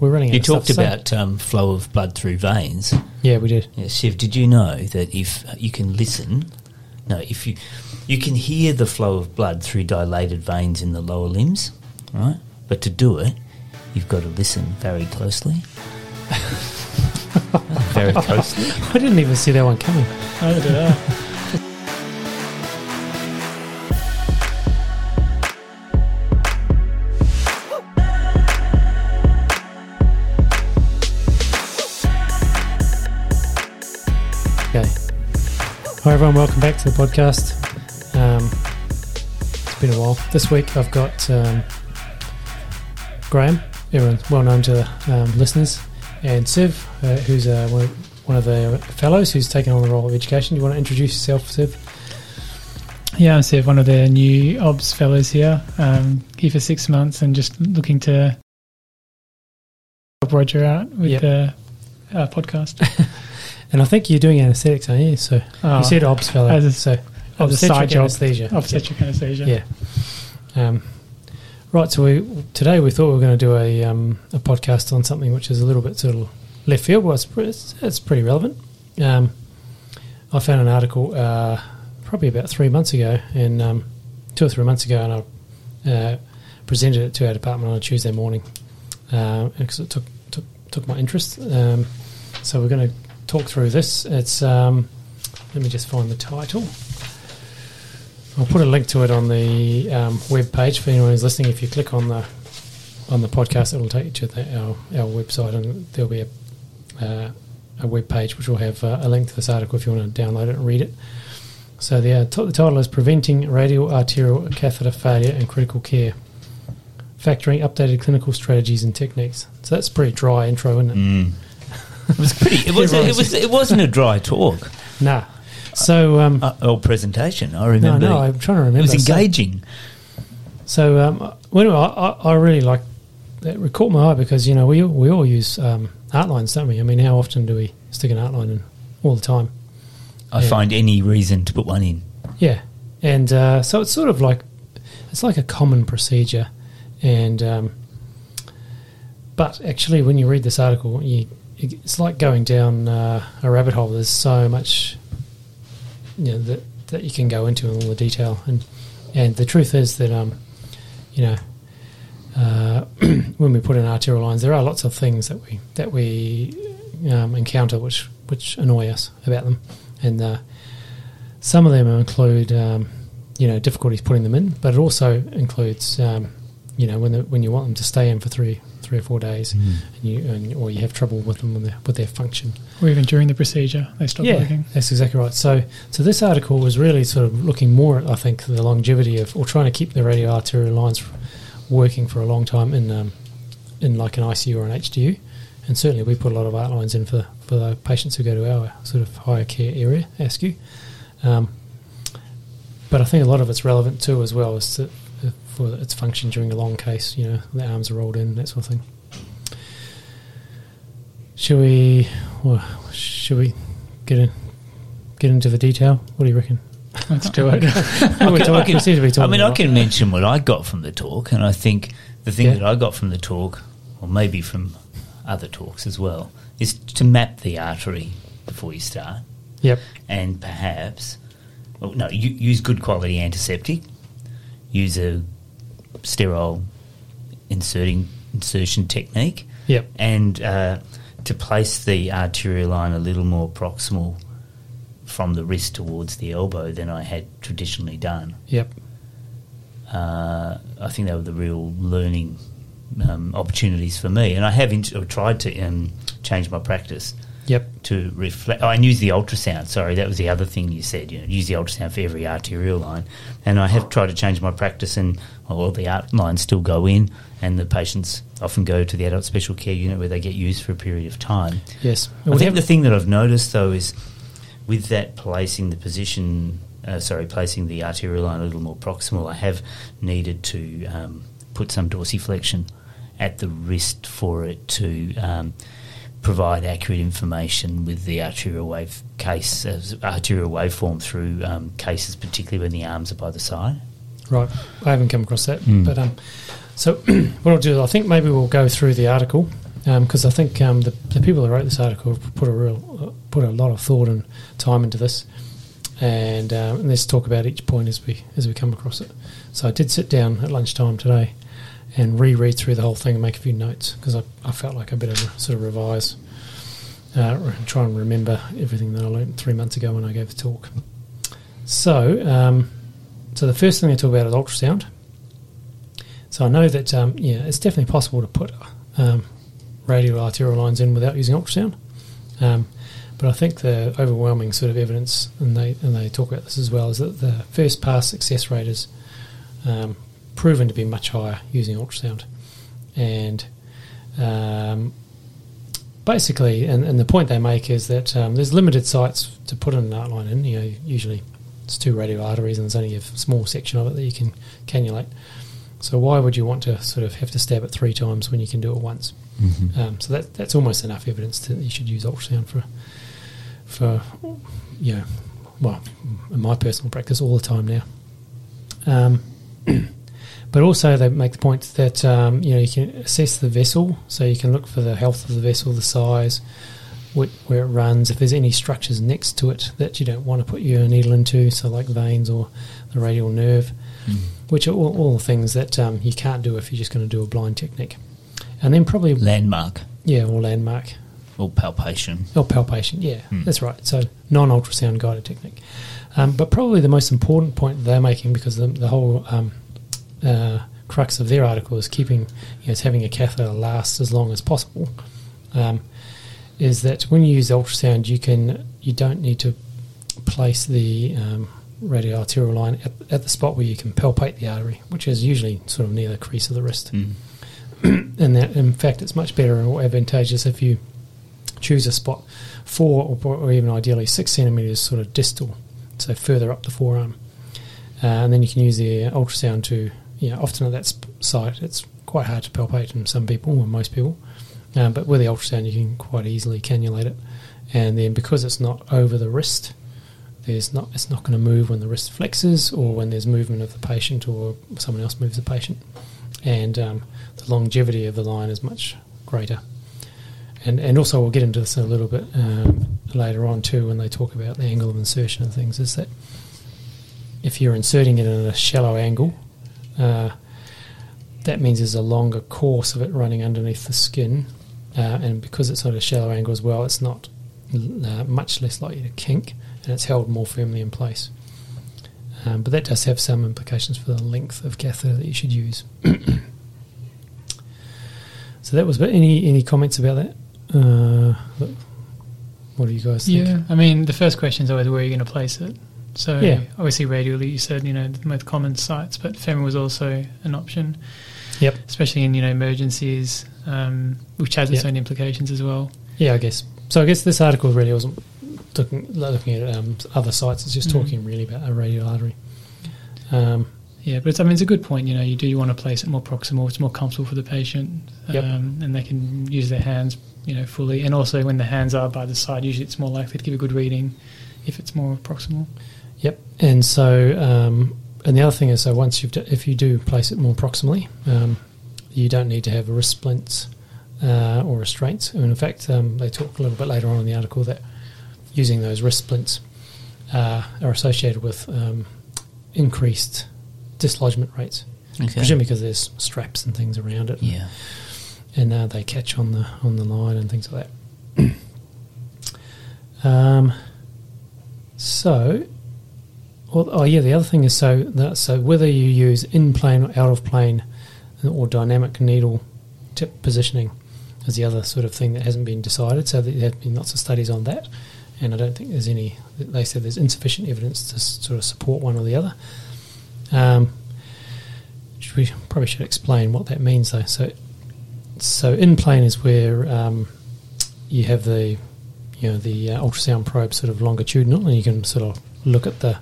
we're running. Out You of stuff talked to about um, flow of blood through veins. Yeah, we did. Yeah, Shiv, did you know that if you can listen, no, if you you can hear the flow of blood through dilated veins in the lower limbs, right? But to do it, you've got to listen very closely. very closely. I didn't even see that one coming. I don't know. Everyone, welcome back to the podcast. Um, it's been a while. This week I've got um, Graham, everyone's well known to the um, listeners, and Siv, uh, who's uh, one, of, the fellows who's taken on the role of education. Do you want to introduce yourself, Siv? Yeah, I'm Sev, one of the new obs fellows here. Um, here for six months and just looking to help Roger out with Yep. the uh, podcast. And I think you're doing anaesthetics, aren't you? So Oh, you said obs fellow. as a- so obstetric anaesthesia. obstetric anesthesia. Yeah. Um, right. So we today we thought we were going to do a um, a podcast on something which is a little bit sort of left field. Well, it's, it's, it's pretty relevant. Um, I found an article uh, probably about three months ago, and um, two or three months ago, and I uh, presented it to our department on a Tuesday morning because it took took took my interest. Um, so we're going to talk through this. It's um, let me just find the title. I'll put a link to it on the um, web page for anyone who's listening. If you click on the on the podcast, it'll take you to the, our our website, and there'll be a uh, a web page which will have uh, a link to this article if you want to download it and read it. So the, uh, t- the title is "Preventing Radial Arterial Catheter Failure in Critical Care: Factoring Updated Clinical Strategies and Techniques." So that's pretty dry intro, isn't it? Mm. It was pretty. It was. It was. It wasn't a dry talk Nah. So um, uh, or presentation. I remember. no, no, I'm trying to remember. it was engaging. So, um, well, anyway, I, I really like it caught my eye because you know we we all use um, art lines, don't we? I mean, how often do we stick an art line in all the time? I Yeah. find any reason to put one in. Yeah, and uh, so it's sort of like it's like a common procedure, and um, but actually, when you read this article, you it's like going down uh, a rabbit hole. There's so much, you know, that that you can go into in all the detail, and and the truth is that um, you know, uh, when we put in arterial lines, there are lots of things that we that we um, encounter which which annoy us about them, and uh, some of them include um, you know difficulties putting them in, but it also includes um, you know when the, when you want them to stay in for three three or four days, and you and, or you have trouble with them with their, with their function. Or even during the procedure, they stop working. That's exactly right. So, so this article was really sort of looking more at, I think, the longevity of, or trying to keep the radial arterial lines working for a long time in, um, in like an ICU or an HDU. And certainly, we put a lot of art lines in for for the patients who go to our sort of higher care area, ASCU. Um, but I think a lot of it's relevant too, as well, is to, uh, for its function during a long case. You know, the arms are rolled in, that sort of thing. Should we? Well, should we get in, get into the detail? What do you reckon? Let's do it. Oh, we, I talk, can- we seem to be I mean, a I lot. can mention what I got from the talk, and I think the thing Yeah. that I got from the talk, or maybe from other talks as well, is to map the artery before you start, Yep. and perhaps, well, no, u- use good quality antiseptic, use a sterile inserting insertion technique, Yep. and uh, to place the arterial line a little more proximal from the wrist towards the elbow than I had traditionally done. Yep. Uh, I think they were the real learning um, opportunities for me, and I have int- tried to um, change my practice Yep. to reflect. Oh, and use the ultrasound. Sorry, that was the other thing you said. You know, use the ultrasound for every arterial line, and I have tried to change my practice, and well, the art lines still go in, and the patients often go to the adult special care unit where they get used for a period of time. Yes. I think the thing that I've noticed though is with that placing the position, uh, sorry, placing the arterial line a little more proximal, I have needed to um, put some dorsiflexion at the wrist for it to um, provide accurate information with the arterial wave case, uh, arterial waveform through um, cases, particularly when the arms are by the side. Right. I haven't come across that. Mm. But um, so what I'll do is I think maybe we'll go through the article because I think um, the, the people that wrote this article have put a real uh, put a lot of thought and time into this, and, um, and let's talk about each point as we as we come across it. So I did sit down at lunchtime today and reread through the whole thing and make a few notes because I, I felt like I better sort of revise, uh, try and remember everything that I learned three months ago when I gave the talk. So, um, so the first thing I talk about is ultrasound. So I know that um, yeah, it's definitely possible to put um, radial arterial lines in without using ultrasound. Um, but I think the overwhelming sort of evidence, and they and they talk about this as well, is that the first pass success rate is um, proven to be much higher using ultrasound, and um, basically, and, and the point they make is that um, there's limited sites to put an art line in. You know, usually it's two radial arteries, and there's only a small section of it that you can cannulate. So why would you want to sort of have to stab it three times when you can do it once? Mm-hmm. Um, so that that's almost enough evidence that you should use ultrasound for for you know well in my personal practice all the time now. Um, but also they make the point that um, you know you can assess the vessel, so you can look for the health of the vessel, the size, wh- where it runs, if there's any structures next to it that you don't want to put your needle into, so like veins or the radial nerve which are all, all things that um, you can't do if you're just going to do a blind technique. And then probably, Landmark yeah, or landmark, or palpation. or palpation, yeah, Hmm. that's right. So non ultrasound guided technique. Um, but probably the most important point they're making, because the, the whole um, uh, crux of their article is keeping, you know, is having a catheter last as long as possible, um, is that when you use ultrasound, you can you don't need to place the um, radial arterial line at, at the spot where you can palpate the artery, which is usually sort of near the crease of the wrist. Mm. and that, in fact, it's much better or advantageous if you choose a spot four or, or even ideally six centimeters sort of distal, so further up the forearm. Uh, and then you can use the ultrasound to, you know, often at that site, it's quite hard to palpate in some people or most people. Um, but with the ultrasound, you can quite easily cannulate it. And then because it's not over the wrist, there's not it's not going to move when the wrist flexes or when there's movement of the patient or someone else moves the patient. And um, the longevity of the line is much greater. And and also we'll get into this a little bit um, later on too when they talk about the angle of insertion and things. Is that if you're inserting it in a shallow angle, uh, that means there's a longer course of it running underneath the skin, uh, and because it's at a shallow angle as well, it's not uh, much less likely to kink, and it's held more firmly in place. Um, but that does have some implications for the length of catheter that you should use. so that was. But any any comments about that? Uh, what do you guys think? Yeah, I mean, the first question is always where are you going to place it. So Yeah. obviously, radially, you said you know the most common sites, but femoral was also an option. Yep. Especially in you know emergencies, um, which has its Yep. own implications as well. Yeah, I guess. So I guess this article really wasn't looking looking at um, other sites. It's just Mhm. talking really about a radial artery. Um, Yeah, but it's, I mean, it's a good point. You know, you do you want to place it more proximal. It's more comfortable for the patient, Yep. um, and they can use their hands, you know, fully. And also, when the hands are by the side, usually it's more likely to give a good reading if it's more proximal. Yep. And so, um, and the other thing is, so once you've, d- if you do place it more proximally, um, you don't need to have a wrist splints uh, or restraints. And in fact, um, they talk a little bit later on in the article that using those wrist splints uh, are associated with um, increased dislodgement rates, Okay. presumably because there's straps and things around it, Yeah. and uh, they catch on the on the line and things like that. um, so, well, oh yeah, the other thing is so that, so whether you use in plane or out of plane or dynamic needle tip positioning is the other sort of thing that hasn't been decided. So there have been lots of studies on that, and I don't think there's any. They said there's insufficient evidence to sort of support one or the other. Um, we probably should explain what that means though. So, so in plane is where um, you have the you know the uh, ultrasound probe sort of longitudinal, and you can sort of look at the,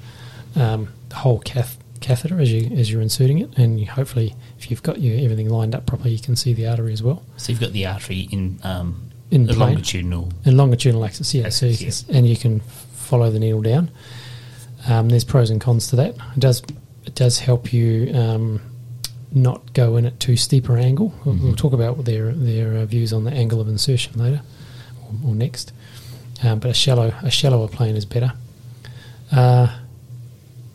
um, the whole cath- catheter as you as you're inserting it, and you hopefully if you've got your everything lined up properly, you can see the artery as well So you've got the artery in um, in the plane. longitudinal. in longitudinal axis. Yeah, so you Axis, can, and you can follow the needle down. Um, there's pros and cons to that. It does it does help you um, not go in at too steeper angle. We'll, we'll Mhm. talk about their their uh, views on the angle of insertion later or, or next. Um, but a shallow a shallower plane is better. Uh,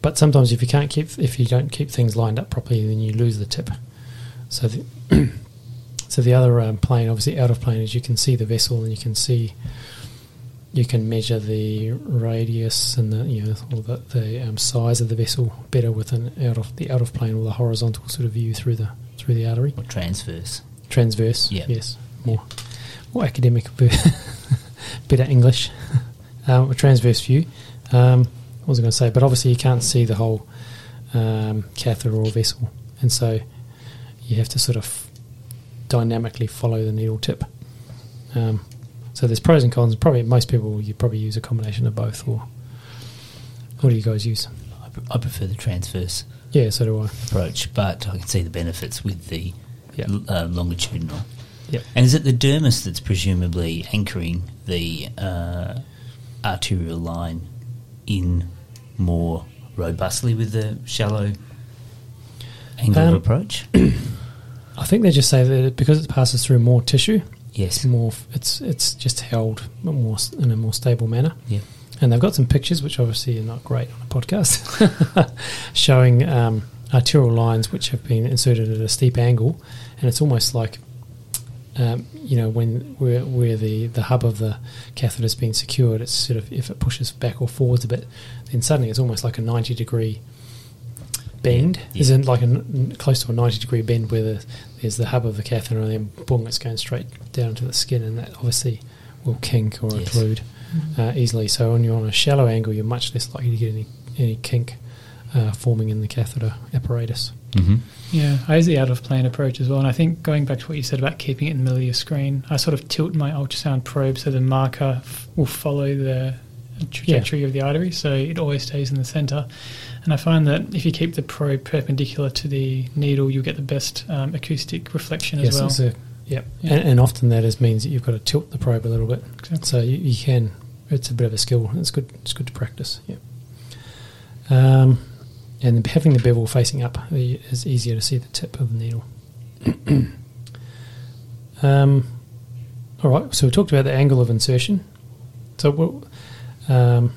but sometimes if you can't keep if you don't keep things lined up properly, then you lose the tip. So the so the other um, plane, obviously out of plane, is you can see the vessel and you can see you can measure the radius and the you know the, the um, size of the vessel better with an out of the out of plane or the horizontal sort of view through the through the artery Or transverse. transverse. Yeah. Yes, more more academic, better English. um, a transverse view. Um, what was I going to say? But obviously, you can't see the whole um, catheter or vessel, and so you have to sort of dynamically follow the needle tip. Um, so there's pros and cons. Probably most people you probably use a combination of both. Or what do you guys use? I, pre- I prefer the transverse Yeah, so do I. approach, but I can see the benefits with the l- uh, longitudinal. Yep. And is it the dermis that's presumably anchoring the uh, arterial line in more robustly with the shallow angle Um, approach? I think they just say that because it passes through more tissue, Yes. it's more. It's it's just held more in a more stable manner. Yeah. And they've got some pictures, which obviously are not great on a podcast, showing um, arterial lines which have been inserted at a steep angle, and it's almost like, um, you know, when where, where the, the hub of the catheter has been secured, it's sort of if it pushes back or forwards a bit, then suddenly it's almost like a ninety degree bend. Yeah. Isn't like a n- close to a ninety degree bend where the, there's the hub of the catheter, and then boom, it's going straight down to the skin, and that obviously will kink or Yes. occlude uh, easily. So when you're on a shallow angle, you're much less likely to get any any kink uh, forming in the catheter apparatus. Mm-hmm. Yeah, I use the out of plane approach as well. And I think going back to what you said about keeping it in the middle of your screen, I sort of tilt my ultrasound probe so the marker f- will follow the trajectory of the artery, so it always stays in the center. And I find that if you keep the probe perpendicular to the needle, you'll get the best um, acoustic reflection as well. a, yep. Yeah. And, and often that is means that you've got to tilt the probe a little bit, Exactly. so you, you can. It's a bit of a skill. It's good. It's good to practice. Yeah. Um, and having the bevel facing up is easier to see the tip of the needle. um, all right. So we talked about the angle of insertion. So what? Um,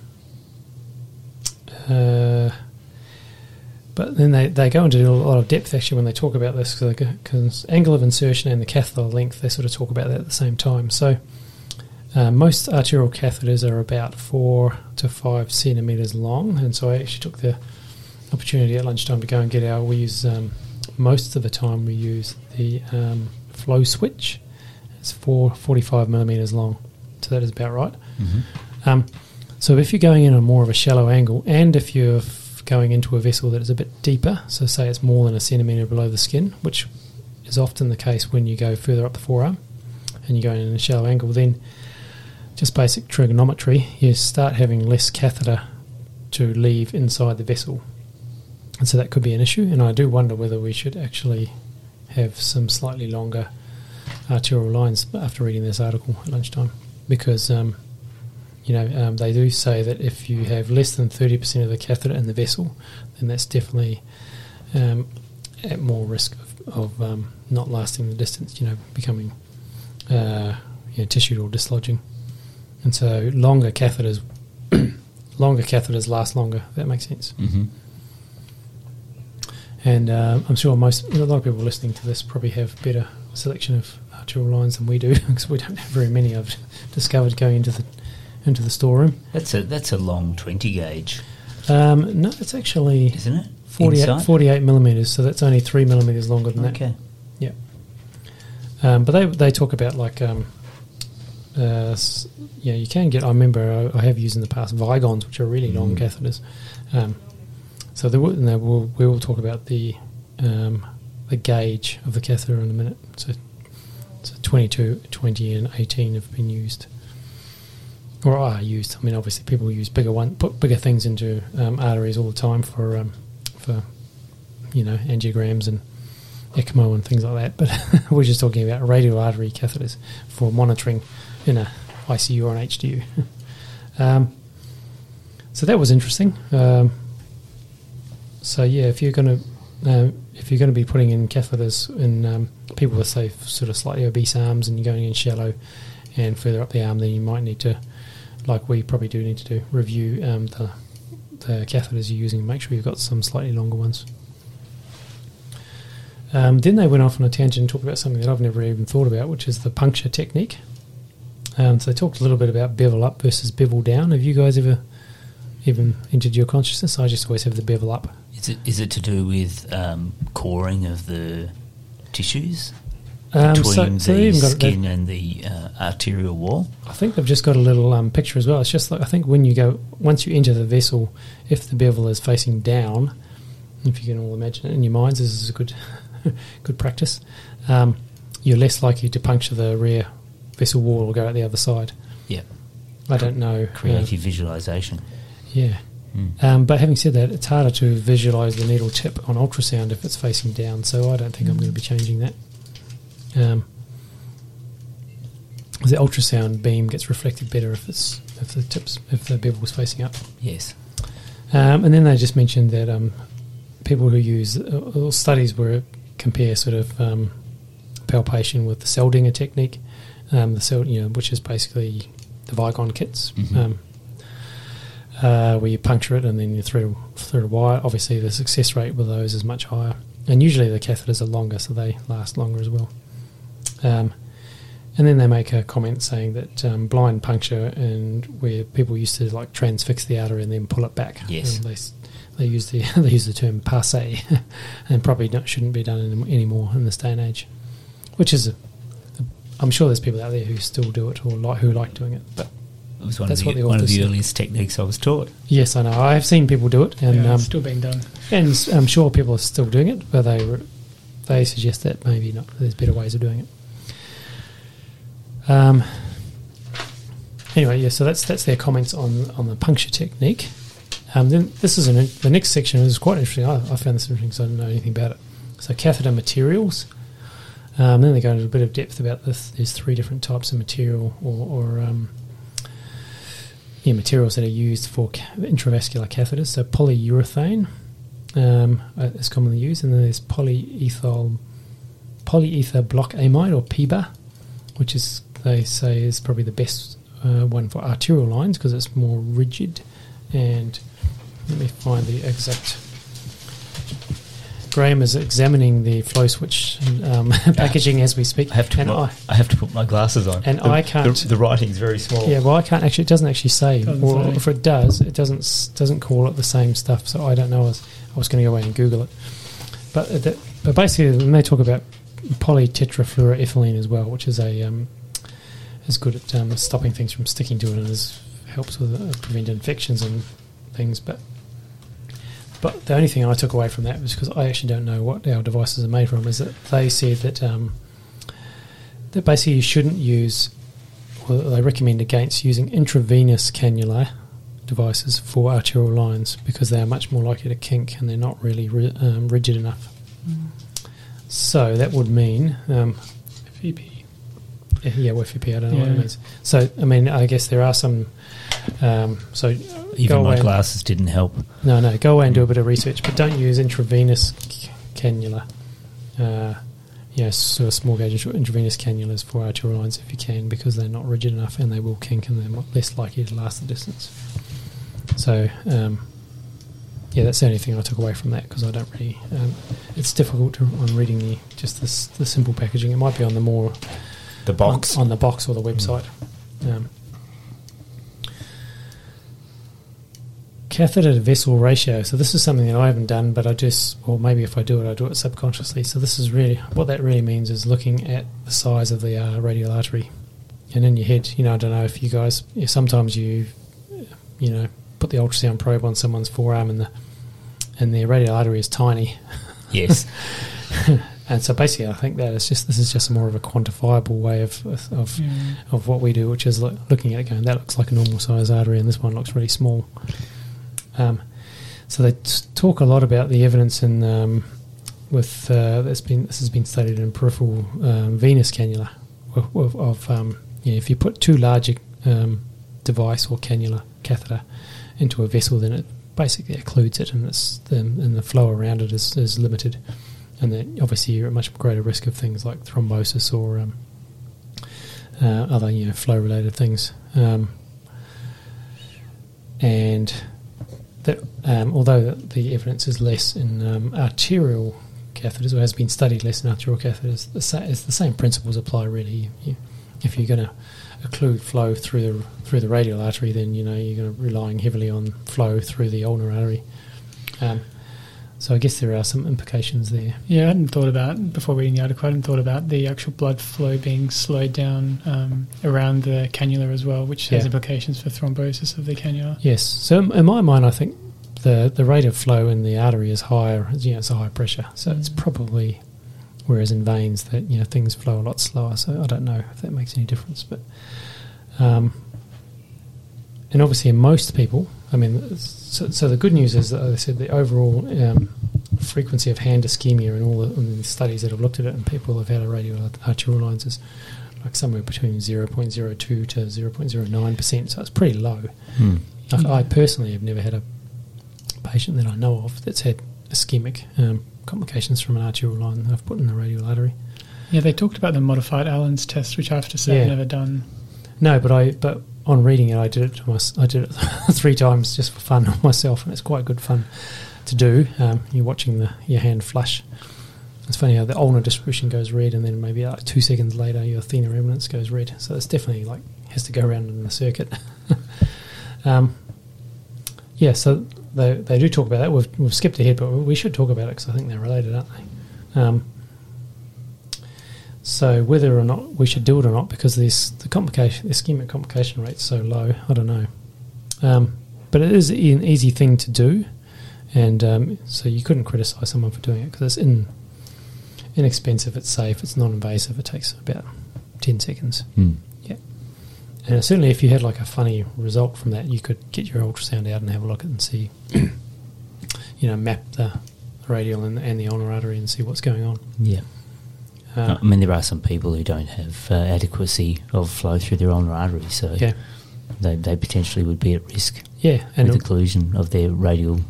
uh, but then they, they go into a lot of depth actually when they talk about this because angle of insertion and the catheter length they sort of talk about that at the same time. So uh, most arterial catheters are about four to five centimeters long, and so I actually took the opportunity at lunchtime to go and get our. We use um, most of the time we use the um, Floswitch. It's four, 45 millimeters long, so that is about right. Mm-hmm. Um, so if you're going in on more of a shallow angle, and if you're f- going into a vessel that is a bit deeper, so say it's more than a centimetre below the skin, which is often the case when you go further up the forearm, and you're going in a shallow angle, then just basic trigonometry, you start having less catheter to leave inside the vessel, and so that could be an issue. And I do wonder whether we should actually have some slightly longer arterial lines after reading this article at lunchtime, because. Um, you know, um, they do say that if you have less than 30% of the catheter in the vessel, then that's definitely um, at more risk of, of um, not lasting the distance, you know, becoming uh, you know, tissue or dislodging. And so longer catheters, longer catheters last longer. That makes sense. Mm-hmm. And uh, I'm sure most, a lot of people listening to this probably have better selection of arterial lines than we do because we don't have very many. I've discovered going into the into the storeroom. That's a that's a long twenty gauge, Um, no, it's actually isn't it? 48, 48 millimeters, so that's only three millimeters longer than Okay. that. Okay. Yeah. Um, but they they talk about like, um, uh, yeah, you can get. I remember I, I have used in the past Vygons, which are really long Mm. catheters. So there will, we will talk about the um, the gauge of the catheter in a minute. So, so 22, 20, and 18 have been used. Or are used. I mean, obviously, people use bigger one, put bigger things into um, arteries all the time for um, for you know angiograms and ECMO and things like that. But we're just talking about radial artery catheters for monitoring in a ICU or an HDU. um, so that was interesting. Um, so yeah, if you're going to uh, if you're going to be putting in catheters in um, people with say sort of slightly obese arms and you're going in shallow and further up the arm, then you might need to, like we probably do need to do, review um, the the catheters you're using. And make sure you've got some slightly longer ones. Um, then they went off on a tangent and talked about something that I've never even thought about, which is the puncture technique. Um, so they talked a little bit about bevel up versus bevel down. Have you guys ever even entered your consciousness? I just always have the bevel up. Is it is it to do with um, coring of the tissues Um, between so- the even got- they- skin and the uh, arterial wall? I think they've just got a little um, picture as well. It's just like I think when you go once you enter the vessel, if the bevel is facing down, if you can all imagine it in your minds, this is a good good practice. Um, you're less likely to puncture the rear vessel wall or go out the other side. Yeah, I don't know. uh, creative visualization. Yeah. Mm. Um, but having said that, it's harder to visualize the needle tip on ultrasound if it's facing down. So I don't think I'm going to be changing that. Um, the ultrasound beam gets reflected better if it's if the tips if the bevel's facing up. Yes. Um, and then they just mentioned that um, people who use uh, studies where compare sort of um, palpation with the Seldinger technique, um, the Seld, you know, which is basically the Vygon kits, Mhm. Uh, where you puncture it and then you thread thread a wire. Obviously, the success rate with those is much higher, and usually the catheters are longer, so they last longer as well. Um, and then they make a comment saying that um, blind puncture and where people used to like transfix the artery and then pull it back. Yes. They they use the they use the term passe, and probably not, shouldn't be done any- anymore in this day and age. Which is, a, I'm sure there's people out there who still do it or like who like doing it. But It was one That's of what the, the one of the said. earliest techniques I was taught. yes, I know I have seen people do it, and yeah, um, still being done. and I'm sure people are still doing it, but they re- they suggest that maybe not. There's better ways of doing it. Um. Anyway, yeah. So that's that's their comments on on the puncture technique. Um, then this is an, the next section is quite interesting. I, I found this interesting because I didn't know anything about it. So catheter materials. Um, then they go into a bit of depth about this. There's three different types of material or, or um, yeah, materials that are used for intravascular catheters. So polyurethane um, uh, is commonly used, and then there's polyethyl polyether block amide or PEBA, which is they say is probably the best uh, one for arterial lines because it's more rigid. And let me find the exact. Graham is examining the Floswitch um, packaging as we speak. I have to. and put, I, I have to put my glasses on, and The- I can't- The, the writing's very small. yeah, well, I can't actually. It doesn't actually say, Doesn't or say. if it does, it doesn't doesn't call it the same stuff. So I don't know. I was, I was going to go away and Google it, but uh, that, but basically, when they talk about polytetrafluoroethylene as well, which is a um, is good at um, stopping things from sticking to it and is, helps with uh, prevent infections and things. But but the only thing I took away from that was because I actually don't know what our devices are made from. Is that they said that um, that basically you shouldn't use well, they recommend against using intravenous cannula devices for arterial lines because they are much more likely to kink and they're not really ri- um, rigid enough. So that would mean, um, VP. yeah, yeah, WFP, I don't know what it means. So, I mean, I guess there are some. Um, so, Even my away and- glasses didn't help. no, no, go away and do a bit of research, but don't use intravenous c- cannula. Uh, yeah, sort of small gauge intravenous cannulas for arterial lines if you can, because they're not rigid enough and they will kink and they're less likely to last the distance. So, um, yeah, that's the only thing I took away from that because I don't really. Um, it's difficult to, on reading the just the, the simple packaging. It might be on the more The box. on, on the box or the website. Um, catheter to vessel ratio. So this is something that I haven't done, but I just, or maybe if I do it, I do it subconsciously. So this is really what that really means is looking at the size of the uh, radial artery, and in your head, you know, I don't know if you guys, yeah, sometimes you, you know, put the ultrasound probe on someone's forearm and the and their radial artery is tiny. yes. And so basically, I think that it's just this is just more of a quantifiable way of of, Yeah. of what we do, which is look, looking at it going, that looks like a normal size artery, and this one looks really small. Um, so they t- talk a lot about the evidence in um, with uh, that's been this has been studied in peripheral um, venous cannula of, of, um, you if you put too large a um, device or cannula catheter into a vessel, then it basically occludes it, and it's the, and the flow around it is, is limited. and then obviously you're at much greater risk of things like thrombosis or um, uh, other you know flow related things. Um, and that um, although the evidence is less in um, arterial catheters, or has been studied less in arterial catheters, the sa- it's the same principles apply really. You, if you're going to occlude flow through the through the radial artery, then you know you're going to relying heavily on flow through the ulnar artery. Um, so I guess there are some implications there. Yeah, I hadn't thought about before reading the article. I hadn't thought about the actual blood flow being slowed down um, around the cannula as well, which has Yeah. implications for thrombosis of the cannula. Yes. So in- my mind, I think the the rate of flow in the artery is higher. You know, it's a high pressure, so it's Mm. probably whereas in veins that you know things flow a lot slower. So I don't know if that makes any difference, but um, and obviously in most people, I mean, so, so the good news is that as I said the overall um, frequency of hand ischemia in all the, in the studies that have looked at it, and people who have had a radial arterial lines is like somewhere between 0.02 to 0.09 percent. So it's pretty low. Hmm. I, I personally have never had a patient that I know of that's had ischemic um, complications from an arterial line that I've put in the radial artery. Yeah, they talked about the modified Allen's test, which I have to say I've never done. No, but I but on reading it, I did it to my, I did it three times just for fun myself, and it's quite good fun to do. Um, you're watching the your hand flush. It's funny how the ulnar distribution goes red, and then maybe like two seconds later, your thenar eminence goes red. So it's definitely like has to go around in the circuit. um, yeah, so they they do talk about that. We've we've skipped ahead, but we should talk about it because I think they're related, aren't they? Um, so whether or not we should do it or not, because this the complication, the ischemic complication rate's so low, I don't know. Um, but it is an easy thing to do, and um, so you couldn't criticise someone for doing it because it's in, inexpensive, it's safe, it's non-invasive. It takes about ten seconds, Hmm. and certainly if you had like a funny result from that, you could get your ultrasound out and have a look at it and see, you know, map the radial and, and the ulnar artery and see what's going on. Yeah. Uh, I mean, there are some people who don't have uh, adequacy of flow through their ulnar artery, so yeah, they, they potentially would be at risk yeah, and with occlusion of their radial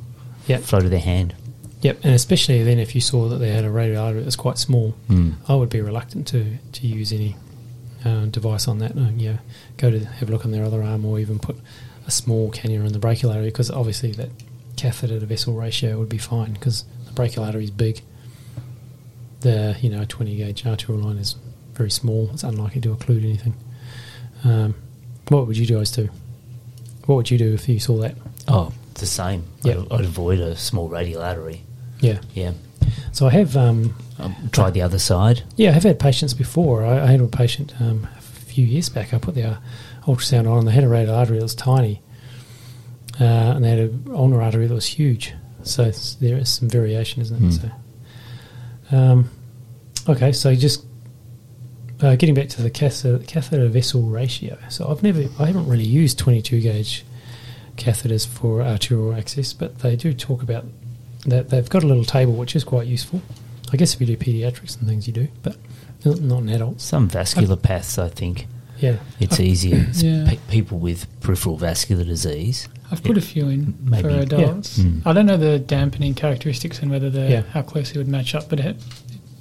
Yep. flow to their hand. Yep, and especially then if you saw that they had a radial artery that's quite small, Mm. I would be reluctant to, to use any uh, device on that. Uh, yeah, go to have a look on their other arm, or even put a small cannula in the brachial artery because obviously that catheter to vessel ratio would be fine because the brachial artery is big. The you know twenty gauge arterial line is very small. It's unlikely to occlude anything. Um, what would you guys do? What would you do if you saw that? Oh, the same. Yep. I'd, I'd avoid a small radial artery. Yeah. Yeah. So I have um, try the other side. Yeah, I have had patients before. I, I had a patient um, a few years back. I put the uh, ultrasound on, and they had a radial artery that was tiny, uh, and they had an ulnar artery that was huge. So there is some variation, isn't it? Hmm. So, um, okay, so just uh, getting back to the catheter, catheter vessel ratio. So I've never, I haven't really used twenty-two gauge catheters for arterial access, but they do talk about that. They've got a little table which is quite useful. I guess if you do pediatrics and things, you do, but not not in adults. Some vasculopaths, I think. Yeah, It's easier. It's Yeah. pe- people with peripheral vascular disease. I've put a few in Maybe. for Yeah. adults. Mm. I don't know the dampening characteristics and whether they Yeah. how closely would match up, but it,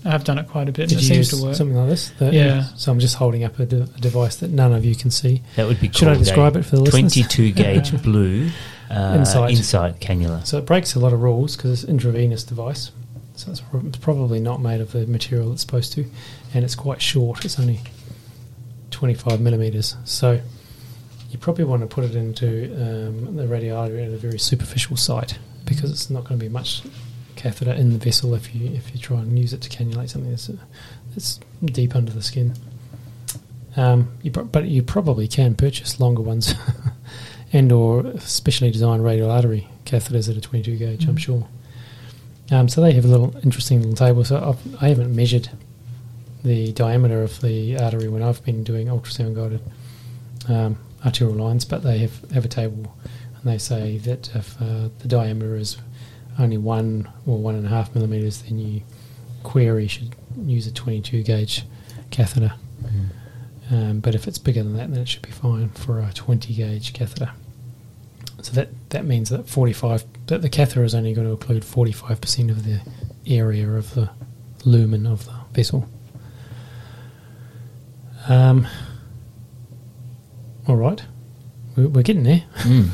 I have done it quite a bit. Did it you seems use to work. something like this? The- Yeah. So I'm just holding up a, de- a device that none of you can see. That would be Should I describe it for the listeners? 22 gauge blue uh, Insyte. Insyte cannula. So it breaks a lot of rules because it's an intravenous device. So it's, prob- it's probably not made of the material it's supposed to, and it's quite short. It's only 25 millimeters. So you probably want to put it into um, the radial artery at a very superficial site because it's not going to be much catheter in the vessel if you if you try and use it to cannulate something that's, that's deep under the skin. Um, you pro- but you probably can purchase longer ones and or specially designed radial artery catheters that are 22 gauge, I'm Mhm. sure. Um, so they have a little interesting little table. So I've, I haven't measured the diameter of the artery when I've been doing ultrasound guided um, arterial lines, but they have, have a table and they say that if uh, the diameter is only one or one and a half millimeters, then you query should use a 22 gauge catheter. Um, but if it's bigger than that, then it should be fine for a 20 gauge catheter. So that, that means that 45 that the catheter is only going to include 45% of the area of the lumen of the vessel. Um, all right, we're, we're getting there. Mm.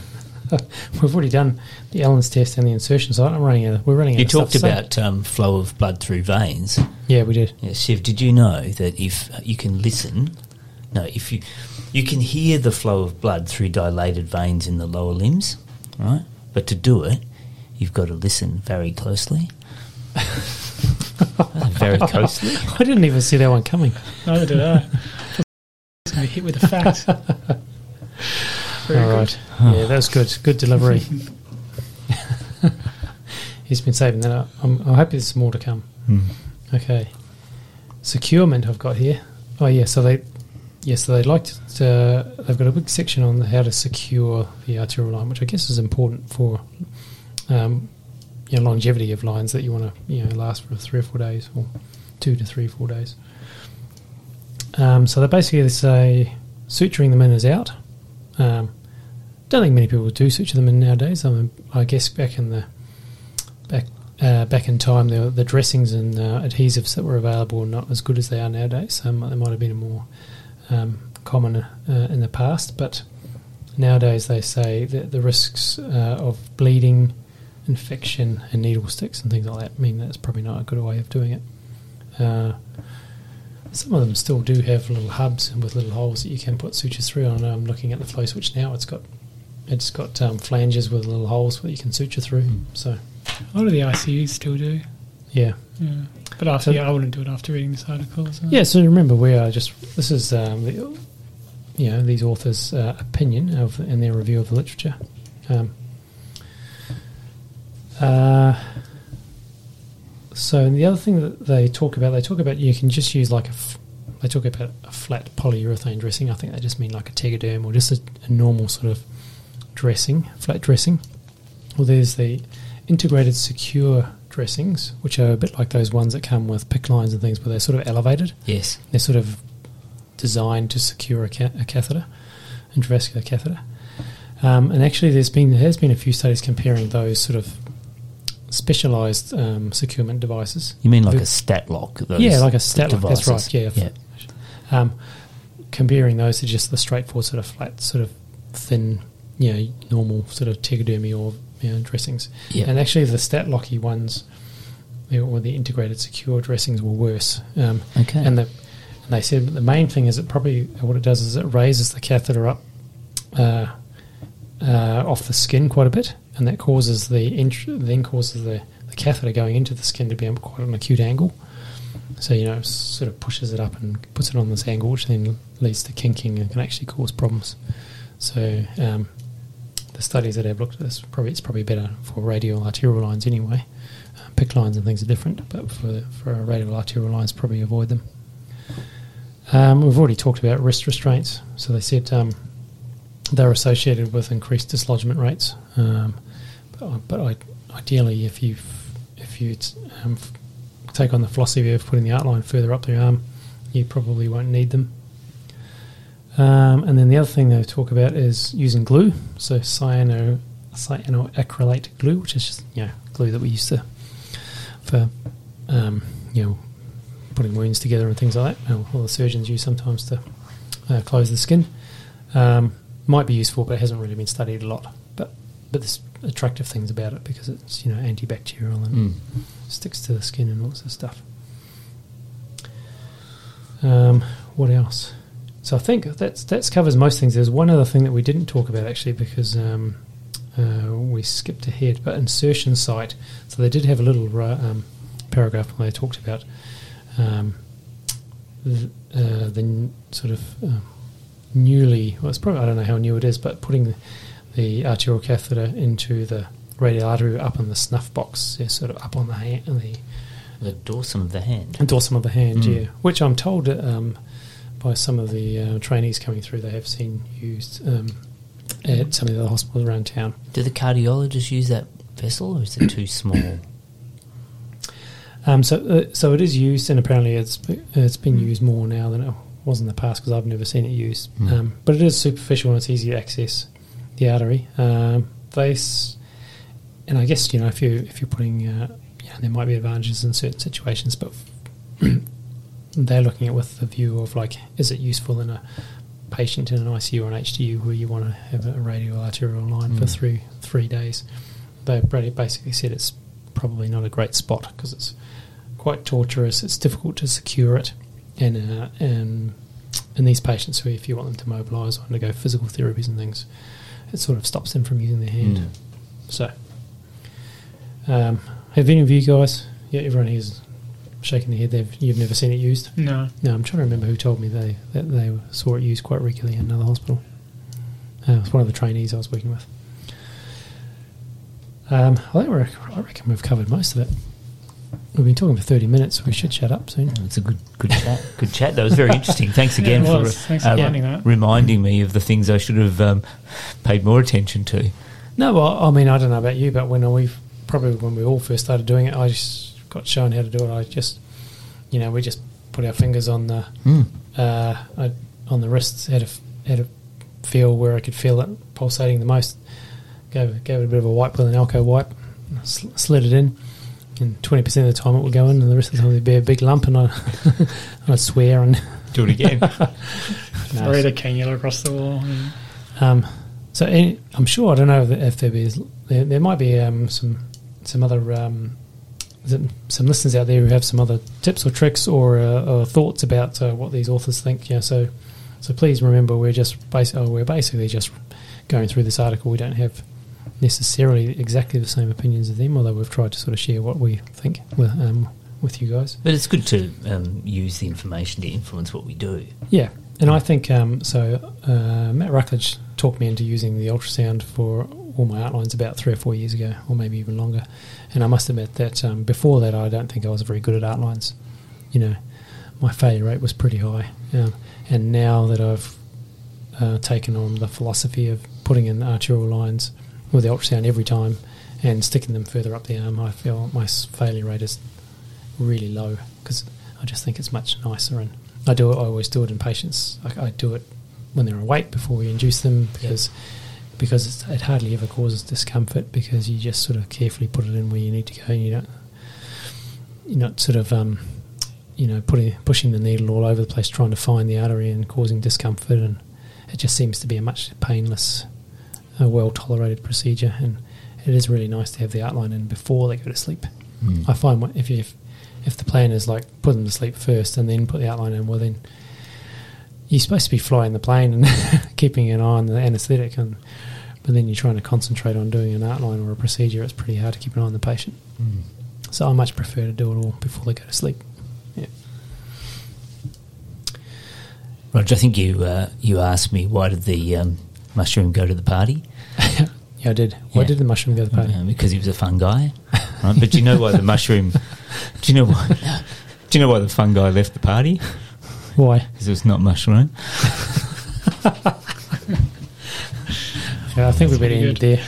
We've already done the Allen's test and the insertion site. I'm running out. We're running out. You of stuff talked to about um, flow of blood through veins. Yeah, we did. Yeah, Shiv, did you know that if uh, you can listen, no, if you you can hear the flow of blood through dilated veins in the lower limbs, right? But to do it, you've got to listen very closely. Very closely. I didn't even see that one coming. Neither did I. It's going to be hit with a facts. Very All right. Yeah, that was good. Good delivery. He's been saving that up. I'm, I'm happy there's more to come. Mm. Okay. Securement I've got here. Oh yeah, so they yeah, so they'd like to they've got a big section on how to secure the arterial line, which I guess is important for um, you know, longevity of lines that you want to you know last for three or four days or two to three or four days. Um, so they basically say suturing them in is out. Um, don't think many people do suture them in nowadays. I, mean, I guess back in the back uh, back in time, the, the dressings and uh, adhesives that were available were not as good as they are nowadays. Um, they might have been more um, common uh, in the past, but nowadays they say that the risks uh, of bleeding, infection, and needle sticks and things like that mean that it's probably not a good way of doing it. Uh, some of them still do have little hubs with little holes that you can put sutures through. And I'm looking at the Floswitch now; it's got it's got um, flanges with little holes that you can suture through. So A lot of the ICUs still do. yeah, Yeah. But after, So- yeah, I wouldn't do it after reading this article. So. yeah. So remember, we are just this is um, the, you know these authors' uh, opinion of in their review of the literature. Um, uh, so the other thing that they talk about, they talk about you can just use like a, f- they talk about a flat polyurethane dressing. I think they just mean like a tegaderm or just a, a normal sort of dressing, flat dressing. Well, there's the integrated secure dressings, which are a bit like those ones that come with PICC lines and things, but they're sort of elevated. Yes. They're sort of designed to secure a, ca- a catheter, intravascular catheter. Um, and actually, there's been there has been a few studies comparing those sort of specialized um, securement devices. You mean like The- a StatLock? Those yeah, like a StatLock. That's right. Yeah. Yeah. Um, comparing those to just the straightforward sort of flat, sort of thin, you know, normal sort of tegadermy or you know, dressings. Yeah. And actually, the stat locky ones, or the integrated secure dressings, were worse. Um, Okay. and the and they said the main thing is it probably what it does is it raises the catheter up uh, uh, off the skin quite a bit, and that causes the int- then causes the, the catheter going into the skin to be at quite an acute angle. So you know, it sort of pushes it up and puts it on this angle, which then leads to kinking and can actually cause problems. So um, the studies that have looked at this, probably it's probably better for radial arterial lines anyway. Uh, PICC lines and things are different, but for for radial arterial lines, probably avoid them. Um, we've already talked about wrist restraints. So they said um, they're associated with increased dislodgement rates. Um, but but ideally, if you if you um, take on the philosophy of putting the art line further up the arm, you probably won't need them. Um, and then the other thing they talk about is using glue. So cyano cyanoacrylate glue, which is just you know glue that we used to for um, you know putting wounds together and things like that. Well, all the surgeons use sometimes to uh, close the skin. Um, might be useful, but it hasn't really been studied a lot. But but there's attractive things about it because it's you know antibacterial and Mm. sticks to the skin and all sorts of stuff. Um, what else? So I think that's that covers most things. There's one other thing that we didn't talk about actually because um, uh, we skipped ahead, but insertion site. So they did have a little um, paragraph where they talked about um, the, uh, the n- sort of uh, newly. Well, it's probably I don't know how new it is, but putting the, the arterial catheter into the radial artery up in the snuff box, yeah, sort of up on the hand, the The dorsum of the hand. the dorsum of the hand, Mm. yeah. Which I'm told um, by some of the uh, trainees coming through, they have seen used um, at some of the hospitals around town. Do the cardiologists use that vessel, or is it too small? Um, so, uh, so it is used, and apparently it's it's been used more now than it was in the past because I've never seen it used. Mm. Um, but it is superficial and it's easy to access the artery. Um, they, s- and I guess you know if you if you're putting, uh, you know, there might be advantages in certain situations, but they're looking at with the view of like, is it useful in a patient in an ICU or an HDU where you want to have a radial arterial line for Mm. three three days? They basically said it's probably not a great spot because it's quite torturous. It's difficult to secure it, and uh, and in these patients who, if you want them to mobilise or undergo physical therapies and things, it sort of stops them from using their hand. Mm. So, um, have any of you guys? Yeah, everyone here's shaking their head. They've you've never seen it used. No. No, I'm trying to remember who told me they that they saw it used quite regularly in another hospital. Uh, it was one of the trainees I was working with. Um, I think we're, I reckon we've covered most of it. We've been talking for 30 minutes. We should shut up soon. It's a good, good chat. Good chat. That was very interesting. Thanks again it for was. Thanks for uh, that. reminding me of the things I should have um, paid more attention to. No, well, I mean, I don't know about you, but when we probably when we all first started doing it, I just got shown how to do it. I just, you know, we just put our fingers on the Mm. uh, I, on the wrists, had a f- had a feel where I could feel it pulsating the most. Gave gave it a bit of a wipe with an Alco wipe, sl- slid it in, and twenty percent of the time it would go in, and the rest of the time it'd be a big lump, and I I'd swear and Do it again. Throw the cannula across the wall. And Um, so any, I'm sure I don't know if, if there is there, there might be um, some some other um, th- some listeners out there who have some other tips or tricks or, uh, or thoughts about uh, what these authors think. Yeah, so so please remember we're just basi- oh, we're basically just going through this article. We don't have necessarily exactly the same opinions as them, although we've tried to sort of share what we think with um, with you guys. but it's good to um, use the information to influence what we do. Yeah, and I think um, so. Uh, Matt Ruckledge talked me into using the ultrasound for all my art lines about three or four years ago, or maybe even longer. And I must admit that um, before that, I don't think I was very good at art lines. You know, my failure rate was pretty high. Um, and now that I've uh, taken on the philosophy of putting in arterial lines with the ultrasound every time and sticking them further up the arm, I feel my failure rate is really low because I just think it's much nicer. And I do it. I always do it in patients. I, I do it when they're awake before we induce them because because it's, it hardly ever causes discomfort because you just sort of carefully put it in where you need to go. And you don't you're not sort of um, you know putting pushing the needle all over the place trying to find the artery and causing discomfort and it just seems to be a much painless, uh, well tolerated procedure and it is really nice to have the art line in before they go to sleep. Mm. I find what- if you if, if the plan is like put them to sleep first and then put the art line in, well then you're supposed to be flying the plane and keeping an eye on the anaesthetic, and but then you're trying to concentrate on doing an art line or a procedure. It's pretty hard to keep an eye on the patient. Mm. So I much prefer to do it all before they go to sleep. Yeah. Roger, I think you uh, you asked me why did the um, mushroom go to the party? Yeah, I did. Why Yeah. did the mushroom go to the party? Uh, because he was a fun guy, right? But do you know why the mushroom? Do you know why? Do you know why the fun guy left the party? Why? Because it was not mushroom. Yeah, I think we better pretty end it there.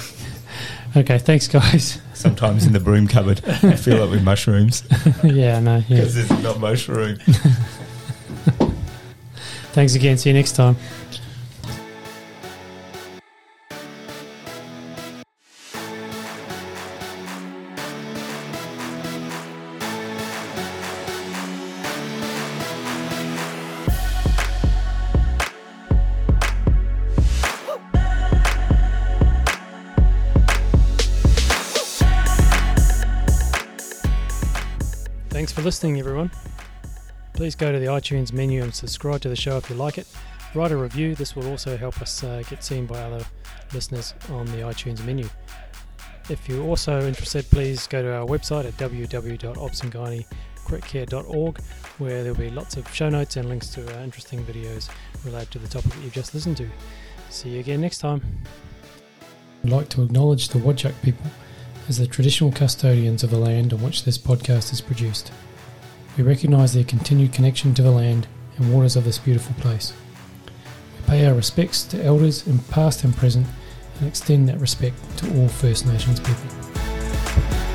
Okay, thanks, guys. Sometimes in the broom cupboard, I feel like with mushrooms yeah, no, yeah. because it's not mushroom. Thanks again. See you next time. Please go to the iTunes menu and subscribe to the show if you like it. Write a review. This will also help us uh, get seen by other listeners on the iTunes menu. If you're also interested, please go to our website at www.obsangynecare.org where there'll be lots of show notes and links to uh, interesting videos related to the topic that you've just listened to. See you again next time. I'd like to acknowledge the Wadjuk people as the traditional custodians of the land on which this podcast is produced. We recognise their continued connection to the land and waters of this beautiful place. We pay our respects to elders in past and present and extend that respect to all First Nations people.